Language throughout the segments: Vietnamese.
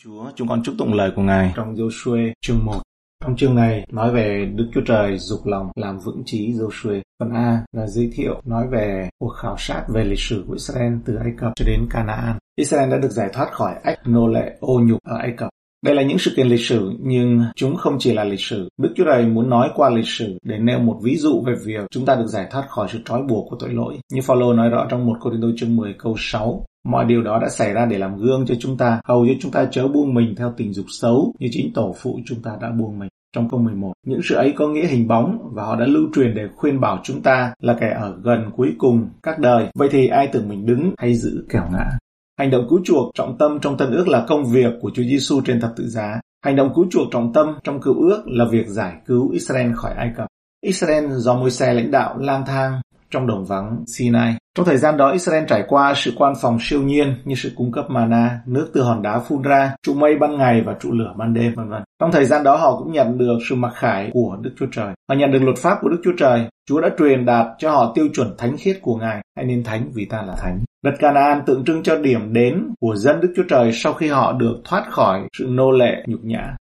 Chúa, chúng con chúc tụng lời của Ngài trong Joshua chương 1. Trong chương này nói về Đức Chúa Trời dục lòng làm vững trí Joshua. Phần A là giới thiệu nói về cuộc khảo sát về lịch sử của Israel từ Ai Cập cho đến Canaan. Israel đã được giải thoát khỏi ách nô lệ ô nhục ở Ai Cập. Đây là những sự kiện lịch sử nhưng chúng không chỉ là lịch sử. Đức Chúa Trời muốn nói qua lịch sử để nêu một ví dụ về việc chúng ta được giải thoát khỏi sự trói buộc của tội lỗi. Như Phaolô nói rõ trong 1 Cô-rinh-tô chương 10 câu 6, Mọi điều đó đã xảy ra để làm gương cho chúng ta, hầu cho chúng ta chớ buông mình theo tình dục xấu như chính tổ phụ chúng ta đã buông mình. Trong câu 11, những sự ấy có nghĩa hình bóng và họ đã lưu truyền để khuyên bảo chúng ta là kẻ ở gần cuối cùng các đời. Vậy thì ai tưởng mình đứng hay giữ kẻo ngã? Hành động cứu chuộc trọng tâm trong tân ước là công việc của Chúa Giêsu trên thập tự giá. Hành động cứu chuộc trọng tâm trong cựu ước là việc giải cứu Israel khỏi Ai Cập. Israel do môi xe lãnh đạo lang thang trong đồng vắng Sinai. Trong thời gian đó, Israel trải qua sự quan phòng siêu nhiên như sự cung cấp mana, nước từ hòn đá phun ra, trụ mây ban ngày và trụ lửa ban đêm, vân vân. Trong thời gian đó, họ cũng nhận được sự mặc khải của Đức Chúa Trời. Họ nhận được luật pháp của Đức Chúa Trời. Chúa đã truyền đạt cho họ tiêu chuẩn thánh khiết của Ngài, hãy nên thánh vì ta là thánh. Đất Canaan tượng trưng cho điểm đến của dân Đức Chúa Trời sau khi họ được thoát khỏi sự nô lệ nhục nhã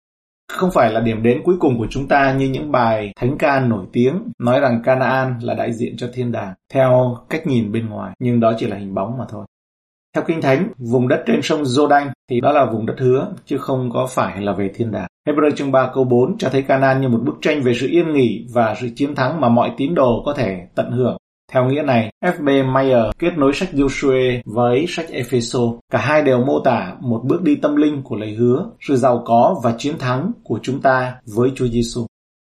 không phải là điểm đến cuối cùng của chúng ta như những bài thánh ca nổi tiếng nói rằng Canaan là đại diện cho thiên đàng, theo cách nhìn bên ngoài, nhưng đó chỉ là hình bóng mà thôi. Theo kinh thánh, vùng đất trên sông Jordan thì đó là vùng đất hứa, chứ không có phải là về thiên đàng. Hebrew chương 3 câu 4 cho thấy Canaan như một bức tranh về sự yên nghỉ và sự chiến thắng mà mọi tín đồ có thể tận hưởng theo nghĩa này, F.B. Meyer kết nối sách Joshua với sách Epheso. Cả hai đều mô tả một bước đi tâm linh của lời hứa, sự giàu có và chiến thắng của chúng ta với Chúa Giêsu.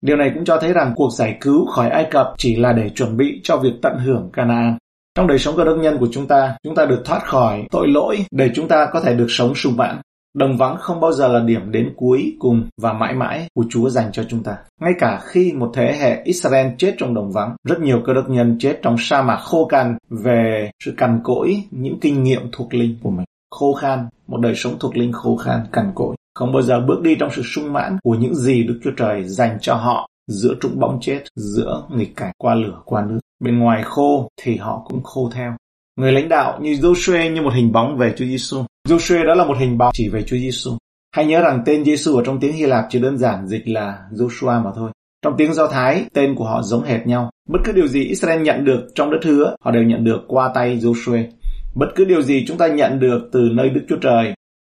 Điều này cũng cho thấy rằng cuộc giải cứu khỏi Ai Cập chỉ là để chuẩn bị cho việc tận hưởng Canaan. Trong đời sống cơ đốc nhân của chúng ta, chúng ta được thoát khỏi tội lỗi để chúng ta có thể được sống sung mãn. Đồng vắng không bao giờ là điểm đến cuối cùng và mãi mãi của Chúa dành cho chúng ta. Ngay cả khi một thế hệ Israel chết trong đồng vắng, rất nhiều cơ đốc nhân chết trong sa mạc khô cằn về sự cằn cỗi những kinh nghiệm thuộc linh của mình. Khô khan, một đời sống thuộc linh khô khan, cằn cỗi. Không bao giờ bước đi trong sự sung mãn của những gì Đức Chúa Trời dành cho họ giữa trũng bóng chết, giữa nghịch cảnh qua lửa, qua nước. Bên ngoài khô thì họ cũng khô theo. Người lãnh đạo như Joshua như một hình bóng về Chúa Giêsu. Joshua đó là một hình bóng chỉ về Chúa Giêsu. Hãy nhớ rằng tên Giêsu ở trong tiếng Hy Lạp chỉ đơn giản dịch là Joshua mà thôi. Trong tiếng Do Thái, tên của họ giống hệt nhau. Bất cứ điều gì Israel nhận được trong đất hứa, họ đều nhận được qua tay Joshua. Bất cứ điều gì chúng ta nhận được từ nơi Đức Chúa Trời,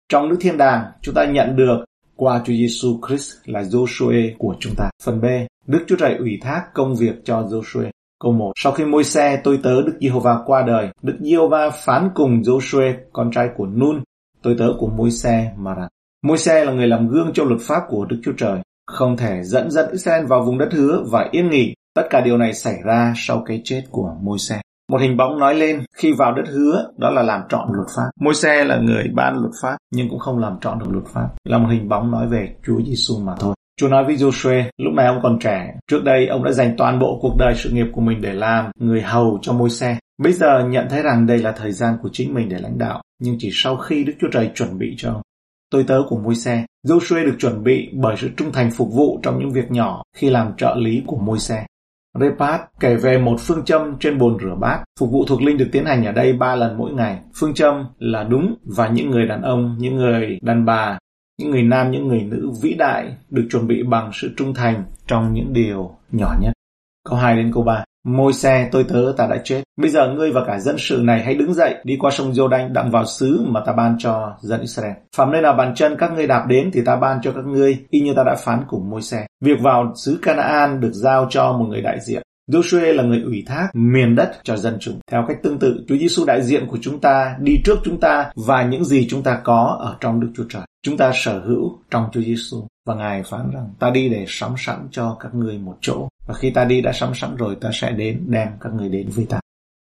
trong nước thiên đàng, chúng ta nhận được qua Chúa Giêsu Christ là Joshua của chúng ta. Phần B, Đức Chúa Trời ủy thác công việc cho Joshua. Câu 1. Sau khi môi xe tôi tớ Đức Giê-hô-va qua đời, Đức Giê-hô-va phán cùng Joshua, con trai của Nun, tôi tớ của môi xe mà rằng. Môi xe là người làm gương cho luật pháp của Đức Chúa Trời, không thể dẫn dắt Israel vào vùng đất hứa và yên nghỉ. Tất cả điều này xảy ra sau cái chết của môi xe. Một hình bóng nói lên khi vào đất hứa đó là làm trọn luật pháp. Môi xe là người ban luật pháp nhưng cũng không làm trọn được luật pháp. Là một hình bóng nói về Chúa Giêsu mà thôi. Chúa nói với Joshua, lúc này ông còn trẻ, trước đây ông đã dành toàn bộ cuộc đời sự nghiệp của mình để làm người hầu cho môi xe. Bây giờ nhận thấy rằng đây là thời gian của chính mình để lãnh đạo, nhưng chỉ sau khi Đức Chúa Trời chuẩn bị cho ông. Tôi tớ của môi xe, Joshua được chuẩn bị bởi sự trung thành phục vụ trong những việc nhỏ khi làm trợ lý của môi xe. Repat kể về một phương châm trên bồn rửa bát. Phục vụ thuộc linh được tiến hành ở đây ba lần mỗi ngày. Phương châm là đúng và những người đàn ông, những người đàn bà những người nam, những người nữ vĩ đại được chuẩn bị bằng sự trung thành trong những điều nhỏ nhất. Câu 2 đến câu 3. Môi xe tôi tớ ta đã chết. Bây giờ ngươi và cả dân sự này hãy đứng dậy, đi qua sông Giô-đanh đặng vào xứ mà ta ban cho dân Israel. Phạm nơi nào bàn chân các ngươi đạp đến thì ta ban cho các ngươi, y như ta đã phán cùng môi xe. Việc vào xứ Canaan được giao cho một người đại diện. Joshua là người ủy thác miền đất cho dân chúng. Theo cách tương tự, Chúa Giêsu đại diện của chúng ta đi trước chúng ta và những gì chúng ta có ở trong Đức Chúa Trời. Chúng ta sở hữu trong Chúa Giêsu và Ngài phán rằng ta đi để sắm sẵn cho các ngươi một chỗ và khi ta đi đã sắm sẵn rồi ta sẽ đến đem các ngươi đến với ta.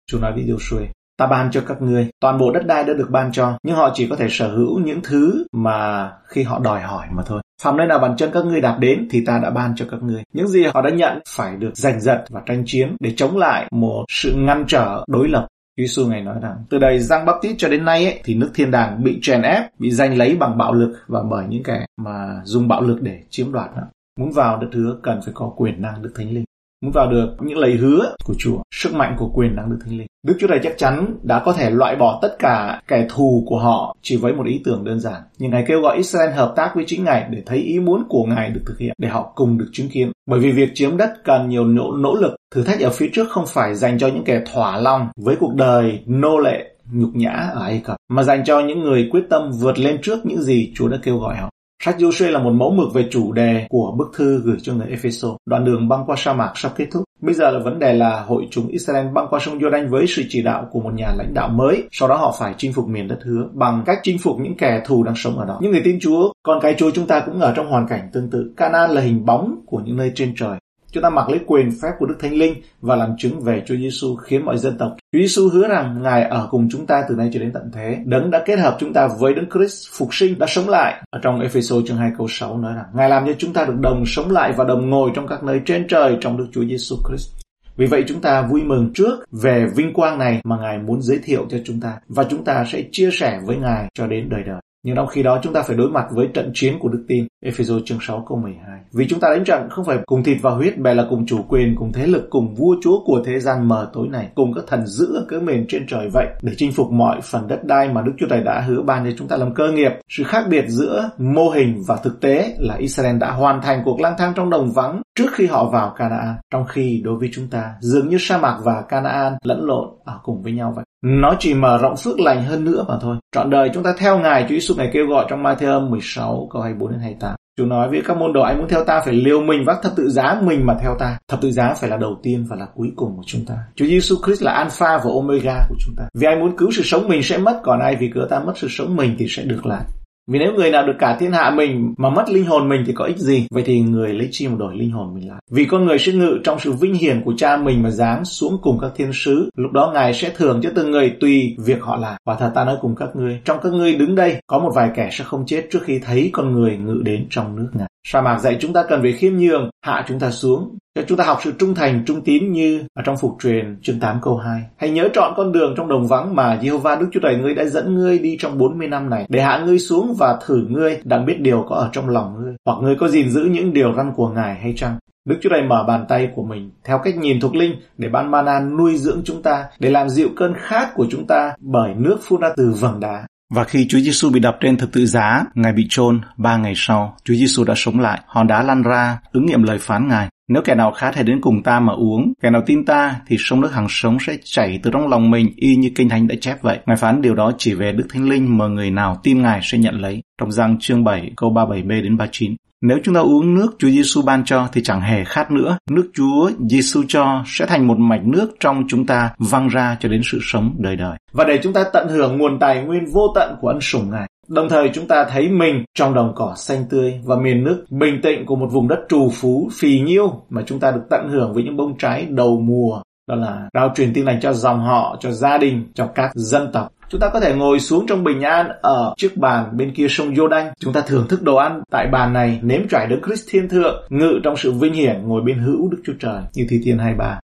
Chúa nói với Joshua, ta ban cho các ngươi, toàn bộ đất đai đã được ban cho, nhưng họ chỉ có thể sở hữu những thứ mà khi họ đòi hỏi mà thôi. Phạm nơi nào bàn chân các ngươi đạt đến thì ta đã ban cho các ngươi. Những gì họ đã nhận phải được giành giật và tranh chiến để chống lại một sự ngăn trở đối lập Giêsu ngài nói rằng từ đây Giang Baptist cho đến nay ấy, thì nước thiên đàng bị chèn ép, bị giành lấy bằng bạo lực và bởi những kẻ mà dùng bạo lực để chiếm đoạt. Đó. Muốn vào đất hứa cần phải có quyền năng được Thánh Linh muốn vào được những lời hứa của Chúa, sức mạnh của quyền năng được Thánh Linh. Đức Chúa Trời chắc chắn đã có thể loại bỏ tất cả kẻ thù của họ chỉ với một ý tưởng đơn giản. Nhưng Ngài kêu gọi Israel hợp tác với chính Ngài để thấy ý muốn của Ngài được thực hiện, để họ cùng được chứng kiến. Bởi vì việc chiếm đất cần nhiều nỗ, nỗ lực, thử thách ở phía trước không phải dành cho những kẻ thỏa lòng với cuộc đời nô lệ nhục nhã ở Ai Cập, mà dành cho những người quyết tâm vượt lên trước những gì Chúa đã kêu gọi họ. Sách Joshua là một mẫu mực về chủ đề của bức thư gửi cho người Epheso. Đoạn đường băng qua sa mạc sắp kết thúc. Bây giờ là vấn đề là hội chúng Israel băng qua sông Jordan với sự chỉ đạo của một nhà lãnh đạo mới. Sau đó họ phải chinh phục miền đất hứa bằng cách chinh phục những kẻ thù đang sống ở đó. Những người tin Chúa, con cái Chúa chúng ta cũng ở trong hoàn cảnh tương tự. Canaan là hình bóng của những nơi trên trời. Chúng ta mặc lấy quyền phép của Đức Thánh Linh và làm chứng về Chúa Giêsu khiến mọi dân tộc. Chúa Giêsu hứa rằng Ngài ở cùng chúng ta từ nay cho đến tận thế. Đấng đã kết hợp chúng ta với Đấng Christ phục sinh, đã sống lại. Ở trong Ephesos chương 2 câu 6 nói rằng, Ngài làm cho chúng ta được đồng sống lại và đồng ngồi trong các nơi trên trời trong Đức Chúa Giêsu Christ. Vì vậy chúng ta vui mừng trước về vinh quang này mà Ngài muốn giới thiệu cho chúng ta và chúng ta sẽ chia sẻ với Ngài cho đến đời đời. Nhưng trong khi đó chúng ta phải đối mặt với trận chiến của đức tin. Ephesos chương 6 câu 12. Vì chúng ta đánh trận không phải cùng thịt và huyết, bè là cùng chủ quyền, cùng thế lực, cùng vua chúa của thế gian mờ tối này, cùng các thần giữ ở cỡ miền trên trời vậy, để chinh phục mọi phần đất đai mà Đức Chúa Trời đã hứa ban cho chúng ta làm cơ nghiệp. Sự khác biệt giữa mô hình và thực tế là Israel đã hoàn thành cuộc lang thang trong đồng vắng trước khi họ vào Canaan, trong khi đối với chúng ta dường như sa mạc và Canaan lẫn lộn ở cùng với nhau vậy. Nó chỉ mở rộng phước lành hơn nữa mà thôi. Trọn đời chúng ta theo Ngài, Chúa Giêsu Ngài kêu gọi trong Matthew 16 câu 24 đến 28. Chúa nói với các môn đồ anh muốn theo ta phải liều mình vác thập tự giá mình mà theo ta. Thập tự giá phải là đầu tiên và là cuối cùng của chúng ta. Chúa Giêsu Christ là alpha và omega của chúng ta. Vì ai muốn cứu sự sống mình sẽ mất, còn ai vì cớ ta mất sự sống mình thì sẽ được lại. Vì nếu người nào được cả thiên hạ mình mà mất linh hồn mình thì có ích gì? Vậy thì người lấy chi mà đổi linh hồn mình lại? Vì con người sẽ ngự trong sự vinh hiển của cha mình mà giáng xuống cùng các thiên sứ. Lúc đó Ngài sẽ thưởng cho từng người tùy việc họ làm. Và thật ta nói cùng các ngươi, trong các ngươi đứng đây, có một vài kẻ sẽ không chết trước khi thấy con người ngự đến trong nước Ngài. Sa mạc dạy chúng ta cần phải khiêm nhường, hạ chúng ta xuống, cho chúng ta học sự trung thành, trung tín như ở trong phục truyền chương 8 câu 2. Hãy nhớ chọn con đường trong đồng vắng mà Jehovah Đức Chúa Trời ngươi đã dẫn ngươi đi trong 40 năm này, để hạ ngươi xuống và thử ngươi, đang biết điều có ở trong lòng ngươi, hoặc ngươi có gìn giữ những điều răn của Ngài hay chăng? Đức Chúa Trời mở bàn tay của mình theo cách nhìn thuộc linh để ban mana nuôi dưỡng chúng ta, để làm dịu cơn khát của chúng ta bởi nước phun ra từ vầng đá. Và khi Chúa Giêsu bị đập trên thập tự giá, Ngài bị chôn, ba ngày sau, Chúa Giêsu đã sống lại. Hòn đá lăn ra, ứng nghiệm lời phán Ngài. Nếu kẻ nào khát hãy đến cùng ta mà uống, kẻ nào tin ta thì sông nước hàng sống sẽ chảy từ trong lòng mình y như kinh thánh đã chép vậy. Ngài phán điều đó chỉ về Đức Thánh Linh mà người nào tin Ngài sẽ nhận lấy. Trong Giăng chương 7 câu 37b đến 39. Nếu chúng ta uống nước Chúa Giêsu ban cho thì chẳng hề khát nữa. Nước Chúa Giêsu cho sẽ thành một mạch nước trong chúng ta văng ra cho đến sự sống đời đời. Và để chúng ta tận hưởng nguồn tài nguyên vô tận của ân sủng Ngài. Đồng thời chúng ta thấy mình trong đồng cỏ xanh tươi và miền nước bình tĩnh của một vùng đất trù phú, phì nhiêu mà chúng ta được tận hưởng với những bông trái đầu mùa. Đó là rao truyền tin lành cho dòng họ, cho gia đình, cho các dân tộc. Chúng ta có thể ngồi xuống trong bình an ở chiếc bàn bên kia sông Jordan. Chúng ta thưởng thức đồ ăn tại bàn này, nếm trải đấng Christ thiên thượng, ngự trong sự vinh hiển ngồi bên hữu Đức Chúa Trời như Thi Thiên 23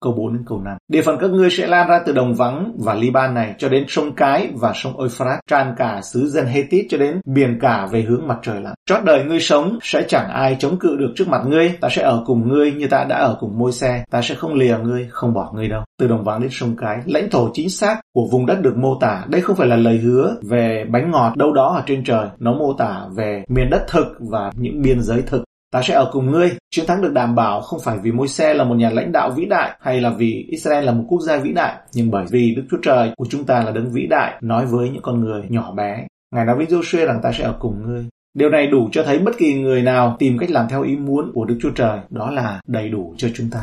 câu 4 đến câu 5. Địa phận các ngươi sẽ lan ra từ đồng vắng và Liban này cho đến sông Cái và sông Euphrates, tràn cả xứ dân Hethit cho đến biển cả về hướng mặt trời lặn. Chót đời ngươi sống sẽ chẳng ai chống cự được trước mặt ngươi, ta sẽ ở cùng ngươi như ta đã ở cùng môi xe, ta sẽ không lìa ngươi, không bỏ ngươi đâu. Từ đồng vắng đến sông Cái, lãnh thổ chính xác của vùng đất được mô tả. Đây không phải là lời hứa về bánh ngọt đâu đó ở trên trời, nó mô tả về miền đất thực và những biên giới thực. Ta sẽ ở cùng ngươi. Chiến thắng được đảm bảo không phải vì môi xe là một nhà lãnh đạo vĩ đại hay là vì Israel là một quốc gia vĩ đại, nhưng bởi vì Đức Chúa Trời của chúng ta là đấng vĩ đại nói với những con người nhỏ bé. Ngài nói với Joshua rằng ta sẽ ở cùng ngươi. Điều này đủ cho thấy bất kỳ người nào tìm cách làm theo ý muốn của Đức Chúa Trời, đó là đầy đủ cho chúng ta.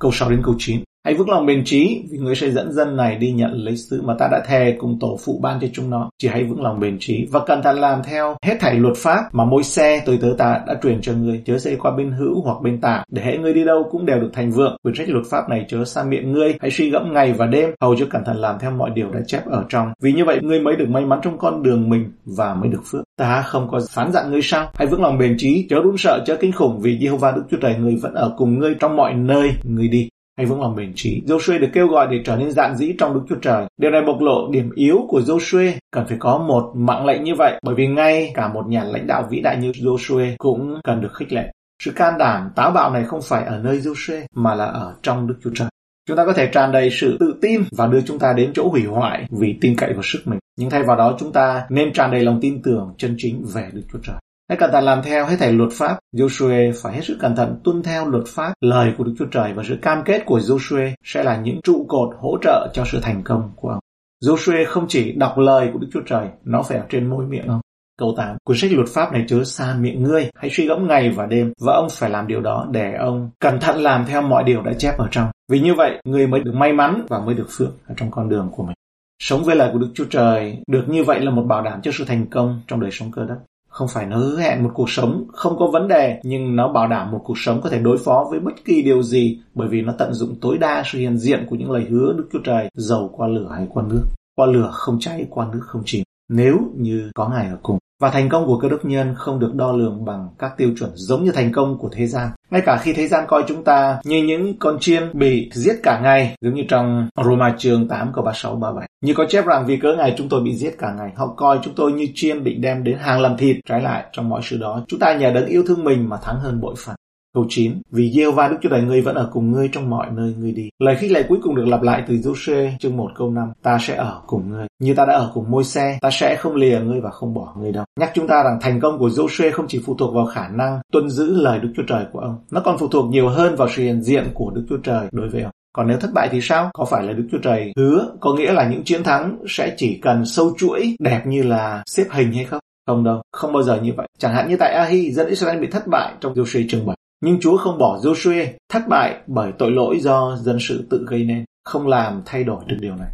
Câu 6 đến câu 9. Hãy vững lòng bền trí vì ngươi sẽ dẫn dân này đi nhận lấy sự mà ta đã thề cùng tổ phụ ban cho chúng nó. Chỉ hãy vững lòng bền trí và cẩn thận làm theo hết thảy luật pháp mà môi xe tôi tớ ta đã truyền cho ngươi. Chớ xây qua bên hữu hoặc bên tả để hễ ngươi đi đâu cũng đều được thành vượng. Quyển sách luật pháp này chớ xa miệng ngươi. Hãy suy gẫm ngày và đêm hầu cho cẩn thận làm theo mọi điều đã chép ở trong. Vì như vậy ngươi mới được may mắn trong con đường mình và mới được phước. Ta không có phán dặn ngươi sao? Hãy vững lòng bền trí, chớ run sợ, chớ kinh khủng vì Jehovah Đức Chúa Trời ngươi vẫn ở cùng ngươi trong mọi nơi ngươi đi hay vững lòng bền trí. Joshua được kêu gọi để trở nên dạn dĩ trong Đức Chúa Trời. Điều này bộc lộ điểm yếu của Joshua cần phải có một mạng lệnh như vậy, bởi vì ngay cả một nhà lãnh đạo vĩ đại như Joshua cũng cần được khích lệ. Sự can đảm, táo bạo này không phải ở nơi Joshua mà là ở trong Đức Chúa Trời. Chúng ta có thể tràn đầy sự tự tin và đưa chúng ta đến chỗ hủy hoại vì tin cậy vào sức mình. Nhưng thay vào đó chúng ta nên tràn đầy lòng tin tưởng chân chính về Đức Chúa Trời. Hãy cẩn thận làm theo hết thảy luật pháp. Joshua phải hết sức cẩn thận tuân theo luật pháp, lời của Đức Chúa Trời và sự cam kết của Joshua sẽ là những trụ cột hỗ trợ cho sự thành công của ông. Joshua không chỉ đọc lời của Đức Chúa Trời, nó phải ở trên môi miệng ông. Câu 8. Cuốn sách luật pháp này chứa xa miệng ngươi, hãy suy gẫm ngày và đêm, và ông phải làm điều đó để ông cẩn thận làm theo mọi điều đã chép ở trong. Vì như vậy, người mới được may mắn và mới được phước ở trong con đường của mình. Sống với lời của Đức Chúa Trời được như vậy là một bảo đảm cho sự thành công trong đời sống cơ đất không phải nó hứa hẹn một cuộc sống không có vấn đề, nhưng nó bảo đảm một cuộc sống có thể đối phó với bất kỳ điều gì bởi vì nó tận dụng tối đa sự hiện diện của những lời hứa Đức Chúa Trời dầu qua lửa hay qua nước. Qua lửa không cháy, qua nước không chìm. Nếu như có Ngài ở cùng. Và thành công của cơ đốc nhân không được đo lường bằng các tiêu chuẩn giống như thành công của thế gian. Ngay cả khi thế gian coi chúng ta như những con chiên bị giết cả ngày, giống như trong Roma chương 8 câu 36 37. Như có chép rằng vì cớ ngày chúng tôi bị giết cả ngày, họ coi chúng tôi như chiên bị đem đến hàng làm thịt. Trái lại, trong mọi sự đó, chúng ta nhờ đấng yêu thương mình mà thắng hơn bội phần. Câu 9. Vì giê va Đức Chúa Trời ngươi vẫn ở cùng ngươi trong mọi nơi ngươi đi. Lời khích lệ cuối cùng được lặp lại từ giô chương 1 câu 5. Ta sẽ ở cùng ngươi. Như ta đã ở cùng môi xe, ta sẽ không lìa ngươi và không bỏ ngươi đâu. Nhắc chúng ta rằng thành công của giô không chỉ phụ thuộc vào khả năng tuân giữ lời Đức Chúa Trời của ông. Nó còn phụ thuộc nhiều hơn vào sự hiện diện của Đức Chúa Trời đối với ông. Còn nếu thất bại thì sao? Có phải là Đức Chúa Trời hứa có nghĩa là những chiến thắng sẽ chỉ cần sâu chuỗi đẹp như là xếp hình hay không? Không đâu, không bao giờ như vậy. Chẳng hạn như tại Ahi, dân Israel bị thất bại trong Joshua chương 7. Nhưng Chúa không bỏ Joshua thất bại bởi tội lỗi do dân sự tự gây nên, không làm thay đổi được điều này.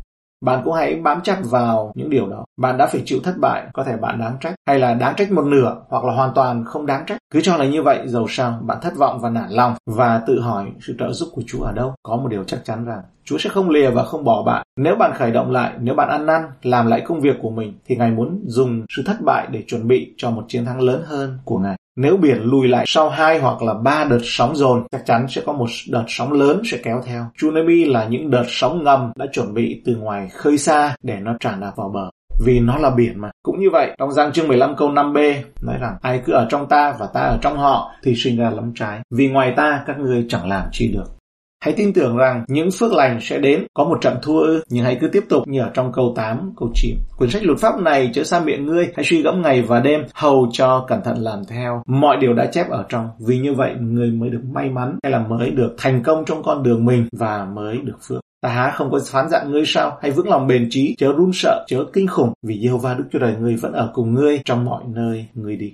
Bạn cũng hãy bám chặt vào những điều đó. Bạn đã phải chịu thất bại, có thể bạn đáng trách, hay là đáng trách một nửa, hoặc là hoàn toàn không đáng trách. Cứ cho là như vậy, dầu sao bạn thất vọng và nản lòng, và tự hỏi sự trợ giúp của Chúa ở đâu. Có một điều chắc chắn rằng Chúa sẽ không lìa và không bỏ bạn. Nếu bạn khởi động lại, nếu bạn ăn năn, làm lại công việc của mình, thì Ngài muốn dùng sự thất bại để chuẩn bị cho một chiến thắng lớn hơn của Ngài. Nếu biển lùi lại sau hai hoặc là ba đợt sóng dồn, chắc chắn sẽ có một đợt sóng lớn sẽ kéo theo. Tsunami là những đợt sóng ngầm đã chuẩn bị từ ngoài khơi xa để nó tràn đạp vào bờ vì nó là biển mà. Cũng như vậy, trong Giang chương 15 câu 5b nói rằng ai cứ ở trong ta và ta ở trong họ thì sinh ra lắm trái. Vì ngoài ta các ngươi chẳng làm chi được. Hãy tin tưởng rằng những phước lành sẽ đến, có một trận thua ư, nhưng hãy cứ tiếp tục như ở trong câu 8, câu 9. Quyển sách luật pháp này chớ xa miệng ngươi, hãy suy gẫm ngày và đêm, hầu cho cẩn thận làm theo mọi điều đã chép ở trong. Vì như vậy người mới được may mắn hay là mới được thành công trong con đường mình và mới được phước. Ta há không có phán dặn ngươi sao? Hãy vững lòng bền trí, chớ run sợ, chớ kinh khủng, vì Giê-hô-va Đức Chúa Trời ngươi vẫn ở cùng ngươi trong mọi nơi ngươi đi.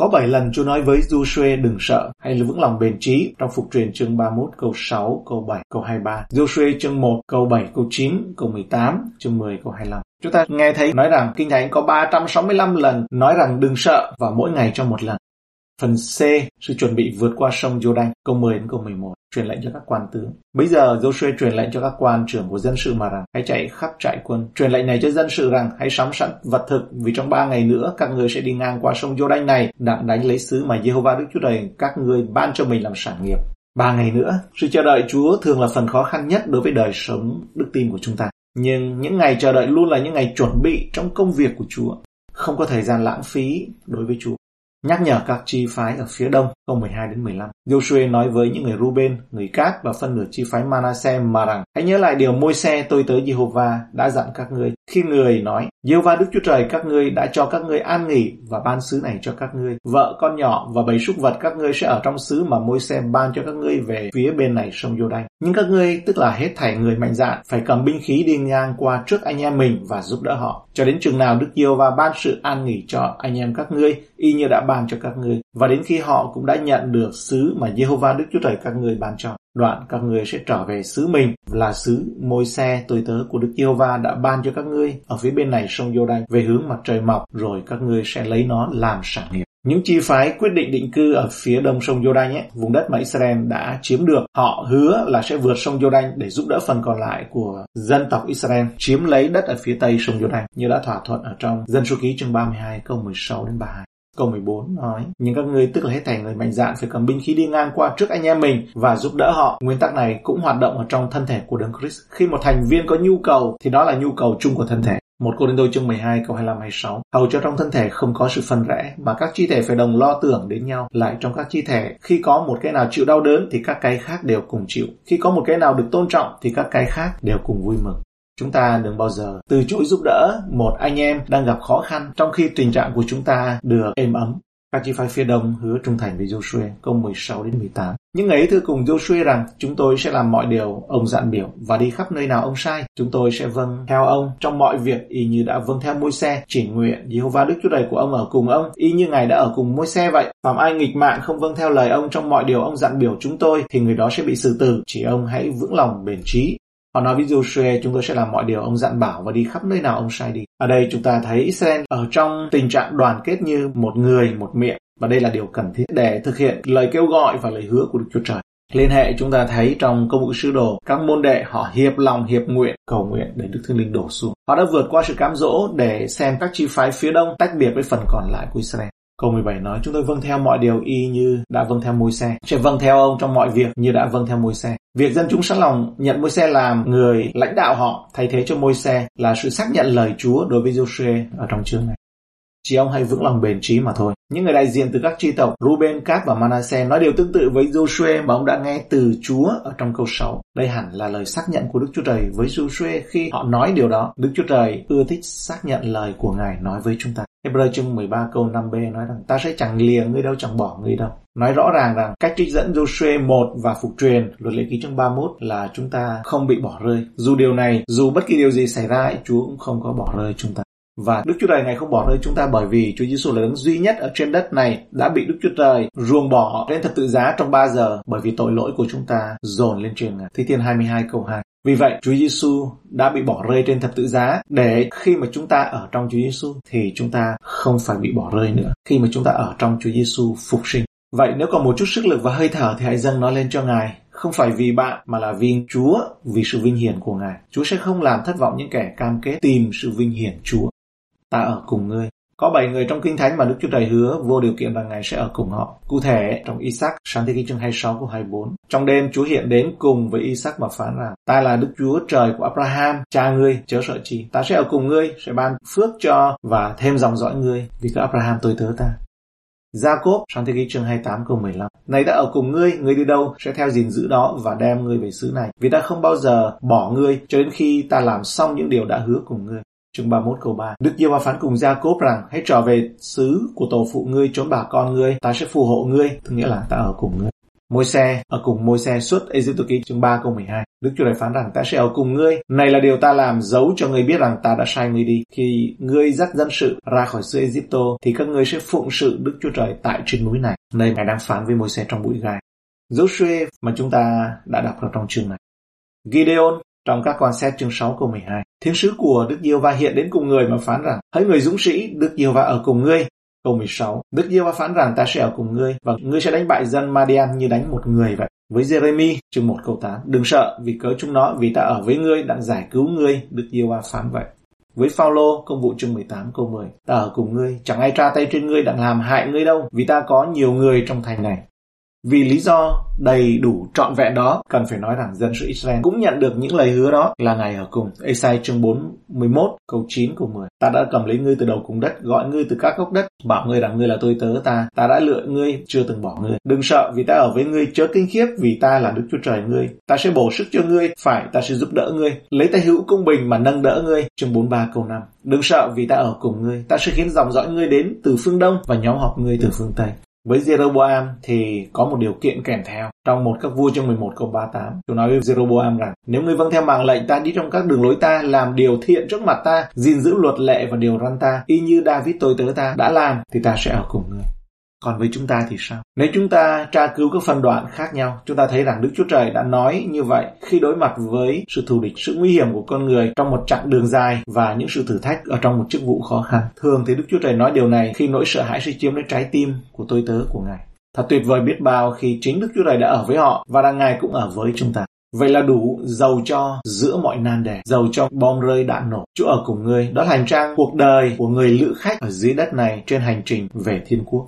Có bảy lần Chúa nói với Joshua đừng sợ hay vững lòng bền trí trong phục truyền chương 31 câu 6, câu 7, câu 23. Joshua chương 1 câu 7, câu 9, câu 18, chương 10, câu 25. Chúng ta nghe thấy nói rằng Kinh Thánh có 365 lần nói rằng đừng sợ và mỗi ngày cho một lần. Phần C, sự chuẩn bị vượt qua sông Jordan, câu 10 đến câu 11, truyền lệnh cho các quan tướng. Bây giờ Joshua truyền lệnh cho các quan trưởng của dân sự mà rằng hãy chạy khắp trại quân. Truyền lệnh này cho dân sự rằng hãy sắm sẵn vật thực vì trong ba ngày nữa các người sẽ đi ngang qua sông Jordan này đặng đánh lấy xứ mà Jehovah Đức Chúa Trời các ngươi ban cho mình làm sản nghiệp. Ba ngày nữa, sự chờ đợi Chúa thường là phần khó khăn nhất đối với đời sống đức tin của chúng ta. Nhưng những ngày chờ đợi luôn là những ngày chuẩn bị trong công việc của Chúa. Không có thời gian lãng phí đối với Chúa nhắc nhở các chi phái ở phía đông, câu 12 đến 15. Joshua nói với những người Ruben, người Cát và phân nửa chi phái Manasseh mà rằng, hãy nhớ lại điều môi xe tôi tới Jehovah đã dặn các ngươi. Khi người nói, Jehovah Đức Chúa Trời các ngươi đã cho các ngươi an nghỉ và ban xứ này cho các ngươi. Vợ, con nhỏ và bầy súc vật các ngươi sẽ ở trong xứ mà môi xe ban cho các ngươi về phía bên này sông Giô Đanh. Nhưng các ngươi, tức là hết thảy người mạnh dạn, phải cầm binh khí đi ngang qua trước anh em mình và giúp đỡ họ. Cho đến chừng nào Đức Yêu ban sự an nghỉ cho anh em các ngươi, y như đã ban cho các ngươi. Và đến khi họ cũng đã nhận được xứ mà Jehovah Đức Chúa Trời các ngươi ban cho. Đoạn các ngươi sẽ trở về xứ mình là xứ môi xe tôi tớ của Đức Jehovah đã ban cho các ngươi ở phía bên này sông Giô Đanh về hướng mặt trời mọc rồi các ngươi sẽ lấy nó làm sản nghiệp. Những chi phái quyết định định cư ở phía đông sông Jordan nhé, vùng đất mà Israel đã chiếm được, họ hứa là sẽ vượt sông Jordan để giúp đỡ phần còn lại của dân tộc Israel chiếm lấy đất ở phía tây sông Jordan như đã thỏa thuận ở trong Dân số ký chương 32 câu 16 đến 32. Câu 14 nói, nhưng các ngươi tức là hết thảy người mạnh dạn phải cầm binh khí đi ngang qua trước anh em mình và giúp đỡ họ. Nguyên tắc này cũng hoạt động ở trong thân thể của Đấng Christ. Khi một thành viên có nhu cầu thì đó là nhu cầu chung của thân thể. Một Cô Đinh Đôi chương 12 câu 25-26 Hầu cho trong thân thể không có sự phân rẽ mà các chi thể phải đồng lo tưởng đến nhau lại trong các chi thể khi có một cái nào chịu đau đớn thì các cái khác đều cùng chịu khi có một cái nào được tôn trọng thì các cái khác đều cùng vui mừng Chúng ta đừng bao giờ từ chối giúp đỡ một anh em đang gặp khó khăn trong khi tình trạng của chúng ta được êm ấm. Các chi phái phía đông hứa trung thành với Joshua, câu 16 đến 18. Những ấy thưa cùng Joshua rằng chúng tôi sẽ làm mọi điều ông dặn biểu và đi khắp nơi nào ông sai. Chúng tôi sẽ vâng theo ông trong mọi việc y như đã vâng theo môi xe, chỉ nguyện Jehovah Đức Chúa Trời của ông ở cùng ông y như Ngài đã ở cùng môi xe vậy. Phạm ai nghịch mạng không vâng theo lời ông trong mọi điều ông dặn biểu chúng tôi thì người đó sẽ bị xử tử. Chỉ ông hãy vững lòng bền trí Họ nói với Joshua chúng tôi sẽ làm mọi điều ông dặn bảo và đi khắp nơi nào ông sai đi. Ở đây chúng ta thấy Israel ở trong tình trạng đoàn kết như một người, một miệng. Và đây là điều cần thiết để thực hiện lời kêu gọi và lời hứa của Đức Chúa Trời. Liên hệ chúng ta thấy trong công vụ sứ đồ, các môn đệ họ hiệp lòng hiệp nguyện, cầu nguyện để Đức Thánh Linh đổ xuống. Họ đã vượt qua sự cám dỗ để xem các chi phái phía đông tách biệt với phần còn lại của Israel. Câu 17 nói chúng tôi vâng theo mọi điều y như đã vâng theo môi xe, sẽ vâng theo ông trong mọi việc như đã vâng theo môi xe. Việc dân chúng sẵn lòng nhận môi xe làm người lãnh đạo họ thay thế cho môi xe là sự xác nhận lời Chúa đối với Joshua ở trong chương này. Chỉ ông hãy vững lòng bền trí mà thôi. Những người đại diện từ các tri tộc Ruben, Gad và Manasseh nói điều tương tự với Joshua mà ông đã nghe từ Chúa ở trong câu 6. Đây hẳn là lời xác nhận của Đức Chúa Trời với Joshua khi họ nói điều đó. Đức Chúa Trời ưa thích xác nhận lời của Ngài nói với chúng ta. Hebrew chương 13 câu 5b nói rằng ta sẽ chẳng lìa ngươi đâu chẳng bỏ ngươi đâu. Nói rõ ràng rằng cách trích dẫn Joshua 1 và phục truyền luật lệ ký chương 31 là chúng ta không bị bỏ rơi. Dù điều này, dù bất kỳ điều gì xảy ra, Chúa cũng không có bỏ rơi chúng ta. Và Đức Chúa Trời Ngài không bỏ rơi chúng ta bởi vì Chúa Giêsu là đấng duy nhất ở trên đất này đã bị Đức Chúa Trời ruồng bỏ lên thập tự giá trong 3 giờ bởi vì tội lỗi của chúng ta dồn lên trên Ngài. Thi Thiên 22 câu 2. Vì vậy, Chúa Giêsu đã bị bỏ rơi trên thập tự giá để khi mà chúng ta ở trong Chúa Giêsu thì chúng ta không phải bị bỏ rơi nữa. Khi mà chúng ta ở trong Chúa Giêsu phục sinh. Vậy nếu còn một chút sức lực và hơi thở thì hãy dâng nó lên cho Ngài. Không phải vì bạn mà là vì Chúa, vì sự vinh hiển của Ngài. Chúa sẽ không làm thất vọng những kẻ cam kết tìm sự vinh hiển Chúa ta ở cùng ngươi. Có bảy người trong Kinh Thánh mà Đức Chúa Trời hứa vô điều kiện rằng Ngài sẽ ở cùng họ. Cụ thể, trong Isaac, sáng thế ký chương 26 câu 24. Trong đêm Chúa hiện đến cùng với Isaac và phán rằng, ta là Đức Chúa Trời của Abraham, cha ngươi, chớ sợ chi. Ta sẽ ở cùng ngươi, sẽ ban phước cho và thêm dòng dõi ngươi, vì các Abraham tôi tớ ta. Gia Cốp, sáng thế ký chương 28 câu 15. Này ta ở cùng ngươi, ngươi đi đâu sẽ theo gìn giữ đó và đem ngươi về xứ này. Vì ta không bao giờ bỏ ngươi cho đến khi ta làm xong những điều đã hứa cùng ngươi. Chương 31 câu 3 Đức Giê-hô phán cùng Gia-cốp rằng hãy trở về xứ của tổ phụ ngươi trốn bà con ngươi, ta sẽ phù hộ ngươi, tức nghĩa là ta ở cùng ngươi. Môi xe ở cùng môi xe suốt Egypto ký chương 3 câu 12. Đức Chúa Trời phán rằng ta sẽ ở cùng ngươi. Này là điều ta làm giấu cho ngươi biết rằng ta đã sai ngươi đi. Khi ngươi dắt dân sự ra khỏi xứ Egypto thì các ngươi sẽ phụng sự Đức Chúa Trời tại trên núi này. Nơi Ngài đang phán với môi xe trong bụi gai. Joshua mà chúng ta đã đọc ở trong chương này. Gideon trong các con xét chương 6 câu 12, thiên sứ của Đức Diêu Va hiện đến cùng người mà phán rằng, hỡi người dũng sĩ, Đức Diêu Va ở cùng ngươi. Câu 16, Đức Diêu Va phán rằng ta sẽ ở cùng ngươi và ngươi sẽ đánh bại dân Madian như đánh một người vậy. Với Jeremy, chương 1 câu 8, đừng sợ vì cớ chúng nó vì ta ở với ngươi đang giải cứu ngươi, Đức Diêu Va phán vậy. Với Phaolô, công vụ chương 18 câu 10, ta ở cùng ngươi, chẳng ai tra tay trên ngươi đang làm hại ngươi đâu, vì ta có nhiều người trong thành này. Vì lý do đầy đủ trọn vẹn đó, cần phải nói rằng dân sự Israel cũng nhận được những lời hứa đó là ngày ở cùng. Esai chương 41 câu 9 câu 10. Ta đã cầm lấy ngươi từ đầu cùng đất, gọi ngươi từ các gốc đất, bảo ngươi rằng ngươi là tôi tớ ta. Ta đã lựa ngươi, chưa từng bỏ ngươi. Đừng sợ vì ta ở với ngươi, chớ kinh khiếp vì ta là Đức Chúa Trời ngươi. Ta sẽ bổ sức cho ngươi, phải ta sẽ giúp đỡ ngươi. Lấy tay hữu công bình mà nâng đỡ ngươi. Chương 43 câu 5. Đừng sợ vì ta ở cùng ngươi. Ta sẽ khiến dòng dõi ngươi đến từ phương đông và nhóm họp ngươi từ phương tây. Với Jeroboam thì có một điều kiện kèm theo. Trong một các vua chương 11 câu 38, chúng nói với Jeroboam rằng nếu ngươi vâng theo mạng lệnh ta đi trong các đường lối ta, làm điều thiện trước mặt ta, gìn giữ luật lệ và điều răn ta, y như David tôi tớ ta đã làm, thì ta sẽ ở cùng ngươi. Còn với chúng ta thì sao? Nếu chúng ta tra cứu các phân đoạn khác nhau, chúng ta thấy rằng Đức Chúa Trời đã nói như vậy khi đối mặt với sự thù địch, sự nguy hiểm của con người trong một chặng đường dài và những sự thử thách ở trong một chức vụ khó khăn. Thường thì Đức Chúa Trời nói điều này khi nỗi sợ hãi suy chiếm lấy trái tim của tôi tớ của Ngài. Thật tuyệt vời biết bao khi chính Đức Chúa Trời đã ở với họ và rằng Ngài cũng ở với chúng ta. Vậy là đủ giàu cho giữa mọi nan đề, giàu cho bom rơi đạn nổ. Chúa ở cùng ngươi, đó là hành trang cuộc đời của người lữ khách ở dưới đất này trên hành trình về thiên quốc.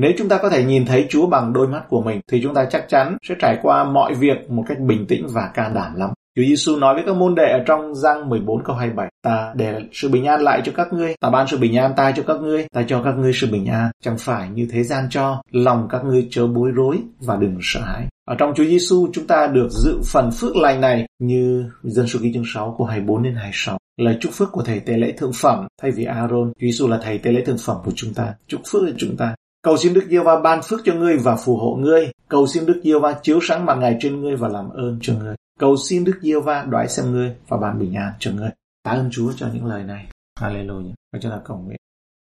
Nếu chúng ta có thể nhìn thấy Chúa bằng đôi mắt của mình thì chúng ta chắc chắn sẽ trải qua mọi việc một cách bình tĩnh và can đảm lắm. Chúa Giêsu nói với các môn đệ ở trong răng 14 câu 27, ta để sự bình an lại cho các ngươi, ta ban sự bình an ta cho các ngươi, ta cho các ngươi sự bình an, chẳng phải như thế gian cho, lòng các ngươi chớ bối rối và đừng sợ hãi. Ở trong Chúa Giêsu chúng ta được dự phần phước lành này như dân số ký chương 6 câu 24 đến 26 lời chúc phước của thầy tế lễ thượng phẩm thay vì Aaron, Chúa Giêsu là thầy tế lễ thượng phẩm của chúng ta, chúc phước cho chúng ta. Cầu xin Đức Giêsu va ban phước cho ngươi và phù hộ ngươi. Cầu xin Đức Giêsu va chiếu sáng mặt ngài trên ngươi và làm ơn cho ngươi. Cầu xin Đức Giêsu va đoái xem ngươi và ban bình an cho ngươi. Tạ ơn Chúa cho những lời này. Hallelujah. Và chúng ta cầu nguyện.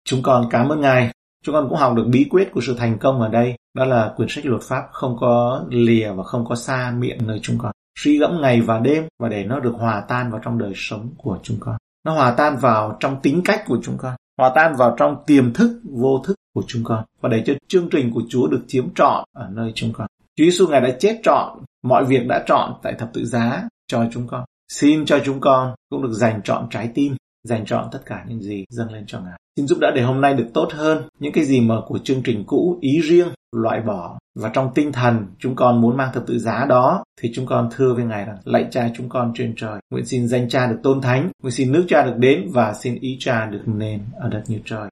Chúng con cảm ơn Ngài. Chúng con cũng học được bí quyết của sự thành công ở đây. Đó là quyển sách luật pháp không có lìa và không có xa miệng nơi chúng con. Suy gẫm ngày và đêm và để nó được hòa tan vào trong đời sống của chúng con. Nó hòa tan vào trong tính cách của chúng con. Hòa tan vào trong tiềm thức, vô thức của chúng con. Và để cho chương trình của Chúa được chiếm trọn ở nơi chúng con. Chúa Giêsu Ngài đã chết trọn, mọi việc đã trọn tại thập tự giá cho chúng con. Xin cho chúng con cũng được dành trọn trái tim, dành trọn tất cả những gì dâng lên cho Ngài. Xin giúp đỡ để hôm nay được tốt hơn những cái gì mà của chương trình cũ ý riêng loại bỏ và trong tinh thần chúng con muốn mang thập tự giá đó, thì chúng con thưa với Ngài rằng, lạy cha chúng con trên trời, nguyện xin danh cha được tôn thánh, nguyện xin nước cha được đến và xin ý cha được nên ở đất như trời.